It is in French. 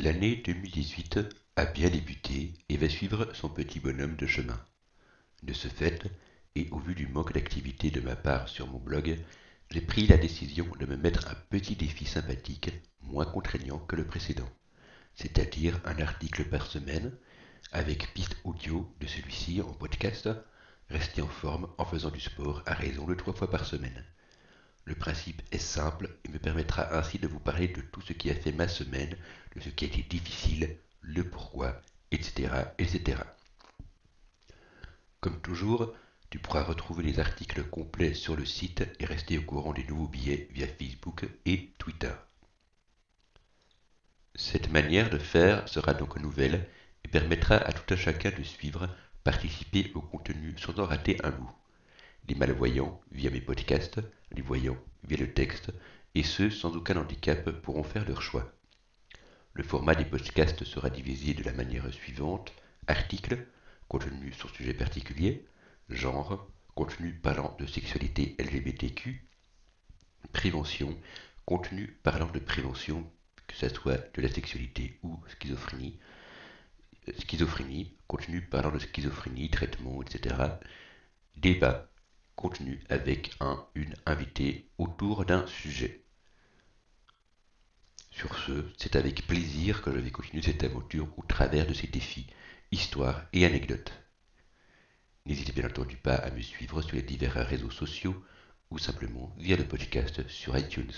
L'année 2018 a bien débuté et va suivre son petit bonhomme de chemin. De ce fait, et au vu du manque d'activité de ma part sur mon blog, j'ai pris la décision de me mettre un petit défi sympathique, moins contraignant que le précédent, c'est-à-dire un article par semaine, avec piste audio de celui-ci en podcast, rester en forme en faisant du sport à raison de trois fois par semaine. Le principe simple et me permettra ainsi de vous parler de tout ce qui a fait ma semaine, de ce qui a été difficile, le pourquoi, etc. etc. Comme toujours, tu pourras retrouver les articles complets sur le site et rester au courant des nouveaux billets via Facebook et Twitter. Cette manière de faire sera donc nouvelle et permettra à tout un chacun de suivre, participer au contenu sans en rater un bout les malvoyants via mes podcasts, les voyants via le texte, et ceux sans aucun handicap pourront faire leur choix. Le format des podcasts sera divisé de la manière suivante articles, contenu sur sujet particulier, genre, contenu parlant de sexualité LGBTQ, prévention, contenu parlant de prévention, que ce soit de la sexualité ou schizophrénie, schizophrénie, contenu parlant de schizophrénie, traitement, etc. Débat, contenu avec un, une invité autour d'un sujet. Sur ce, c'est avec plaisir que je vais continuer cette aventure au travers de ces défis, histoires et anecdotes. N'hésitez bien entendu pas à me suivre sur les divers réseaux sociaux ou simplement via le podcast sur iTunes.